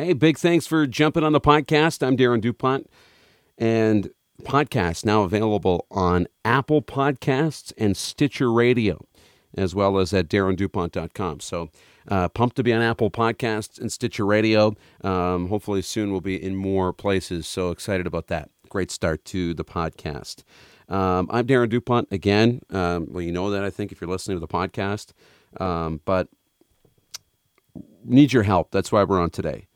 Hey, big thanks for jumping on the podcast. I'm Darren DuPont, and podcast now available on Apple Podcasts and Stitcher Radio, as well as at darrendupont.com. So, uh, pumped to be on Apple Podcasts and Stitcher Radio. Um, hopefully, soon we'll be in more places. So excited about that. Great start to the podcast. Um, I'm Darren DuPont again. Um, well, you know that, I think, if you're listening to the podcast. Um, but need your help. That's why we're on today.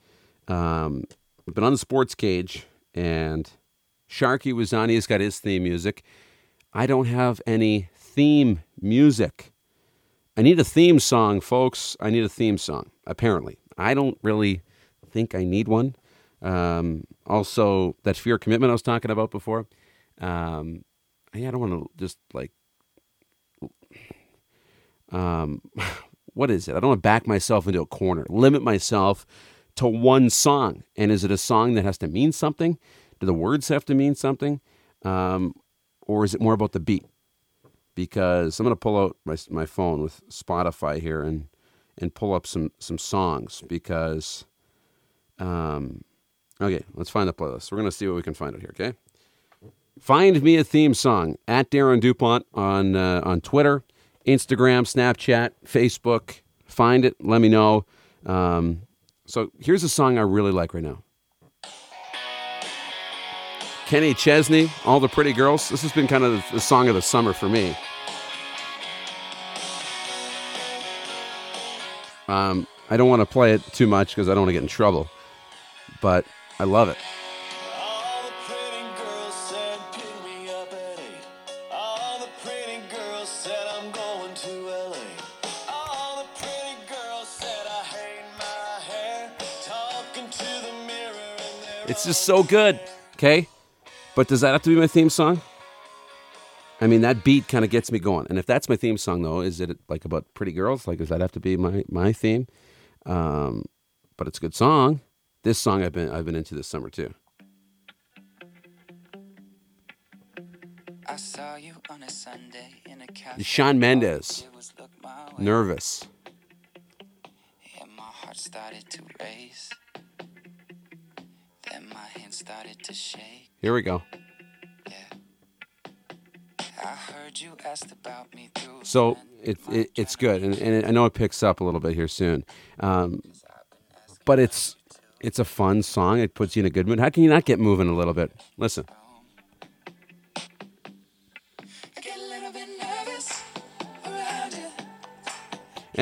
Um, we've been on the sports cage, and Sharky Wazani has got his theme music. I don't have any theme music. I need a theme song, folks. I need a theme song, apparently. I don't really think I need one. Um, also, that fear commitment I was talking about before. Um, I don't want to just like, um, what is it? I don't want to back myself into a corner, limit myself to one song. And is it a song that has to mean something? Do the words have to mean something? Um, or is it more about the beat? Because I'm going to pull out my, my phone with Spotify here and, and pull up some, some songs because, um, okay, let's find the playlist. We're going to see what we can find out here, okay? Find me a theme song at Darren DuPont on uh, on Twitter, Instagram, Snapchat, Facebook. Find it. Let me know. Um, so here's a song I really like right now. Kenny Chesney, All the Pretty Girls. This has been kind of the song of the summer for me. Um, I don't want to play it too much because I don't want to get in trouble, but I love it. It's just so good. Okay? But does that have to be my theme song? I mean, that beat kind of gets me going. And if that's my theme song, though, is it like about pretty girls? Like, does that have to be my, my theme? Um, but it's a good song. This song I've been I've been into this summer too. I saw you on a Sunday in a cafe. Shawn Mendes. Nervous. Yeah, my heart started to race. Hands started to shake. Here we go. So it, it, it's good, and, and I know it picks up a little bit here soon. Um, but it's it's a fun song. It puts you in a good mood. How can you not get moving a little bit? Listen.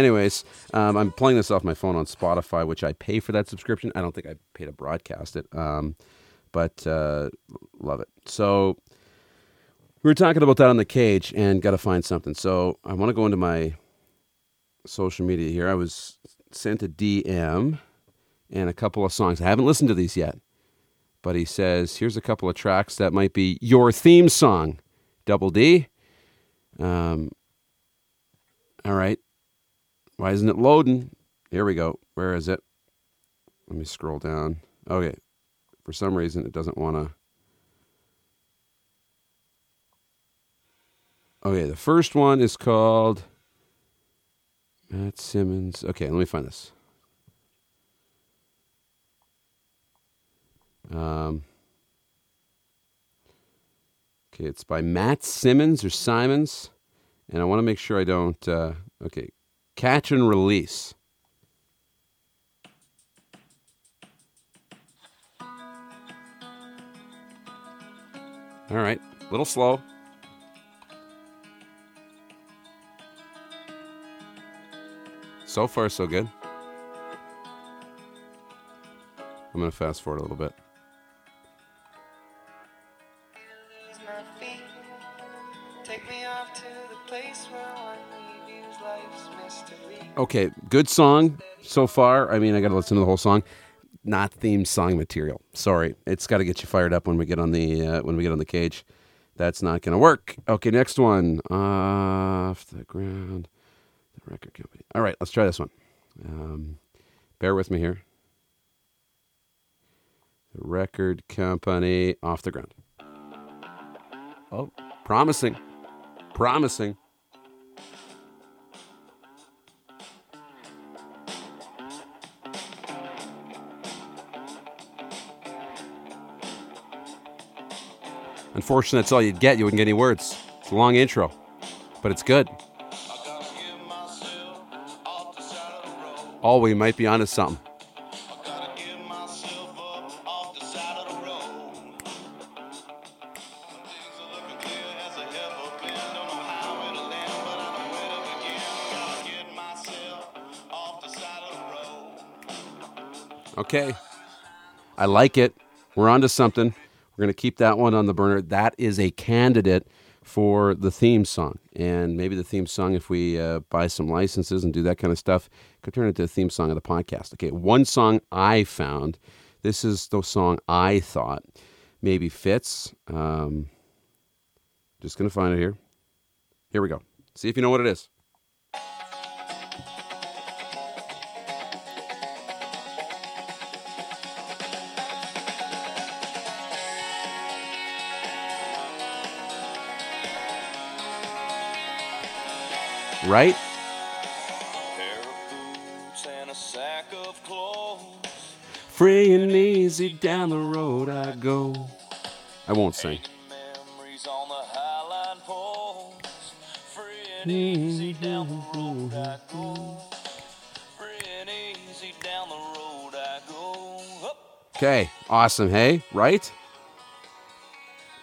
Anyways, um, I'm playing this off my phone on Spotify, which I pay for that subscription. I don't think I pay to broadcast it, um, but uh, love it. So we were talking about that on the cage and got to find something. So I want to go into my social media here. I was sent a DM and a couple of songs. I haven't listened to these yet, but he says, here's a couple of tracks that might be your theme song, Double D. Um, all right. Why isn't it loading? Here we go. Where is it? Let me scroll down. Okay. For some reason, it doesn't want to. Okay, the first one is called Matt Simmons. Okay, let me find this. Um, okay, it's by Matt Simmons or Simons, and I want to make sure I don't. Uh, okay, catch and release. All right, a little slow. So far, so good. I'm going to fast forward a little bit. Okay, good song so far. I mean, I got to listen to the whole song. Not theme song material. Sorry, it's got to get you fired up when we get on the uh, when we get on the cage. That's not to work. Okay, next one. Off the ground The record company. All right, let's try this one. Um, bear with me here. The record company off the ground. Oh, promising. Promising. Unfortunately, that's all you'd get. You wouldn't get any words. It's a long intro, but it's good. Oh, we might be onto something. Okay. I like it. We're onto something. We're going to keep that one on the burner. That is a candidate for the theme song. And maybe the theme song, if we uh, buy some licenses and do that kind of stuff, could turn it into a theme song of the podcast. Okay, one song I found. This is the song I thought maybe fits. Um, just going to find it here. Here we go. See if you know what it is. Right? Free and easy down the road I go. I won't sing. Easy down the road I go. Okay, awesome. Hey, right?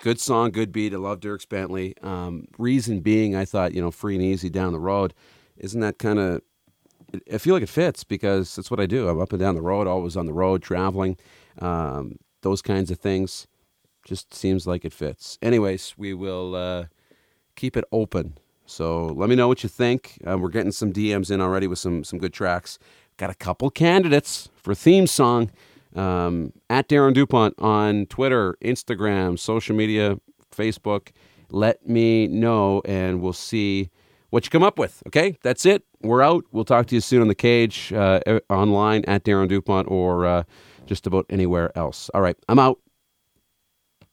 Good song, good beat. I love Dierks Bentley. Um, reason being, I thought, you know, free and easy down the road. Isn't that kind of. I feel like it fits because that's what I do. I'm up and down the road, always on the road, traveling, um, those kinds of things. Just seems like it fits. Anyways, we will uh, keep it open. So let me know what you think. Uh, we're getting some DMs in already with some some good tracks. Got a couple candidates for theme song um, at Darren DuPont on Twitter, Instagram, social media, Facebook. Let me know and we'll see what you come up with. Okay, that's it. We're out. We'll talk to you soon on the cage, uh, online at Darren DuPont or uh, just about anywhere else. All right, I'm out.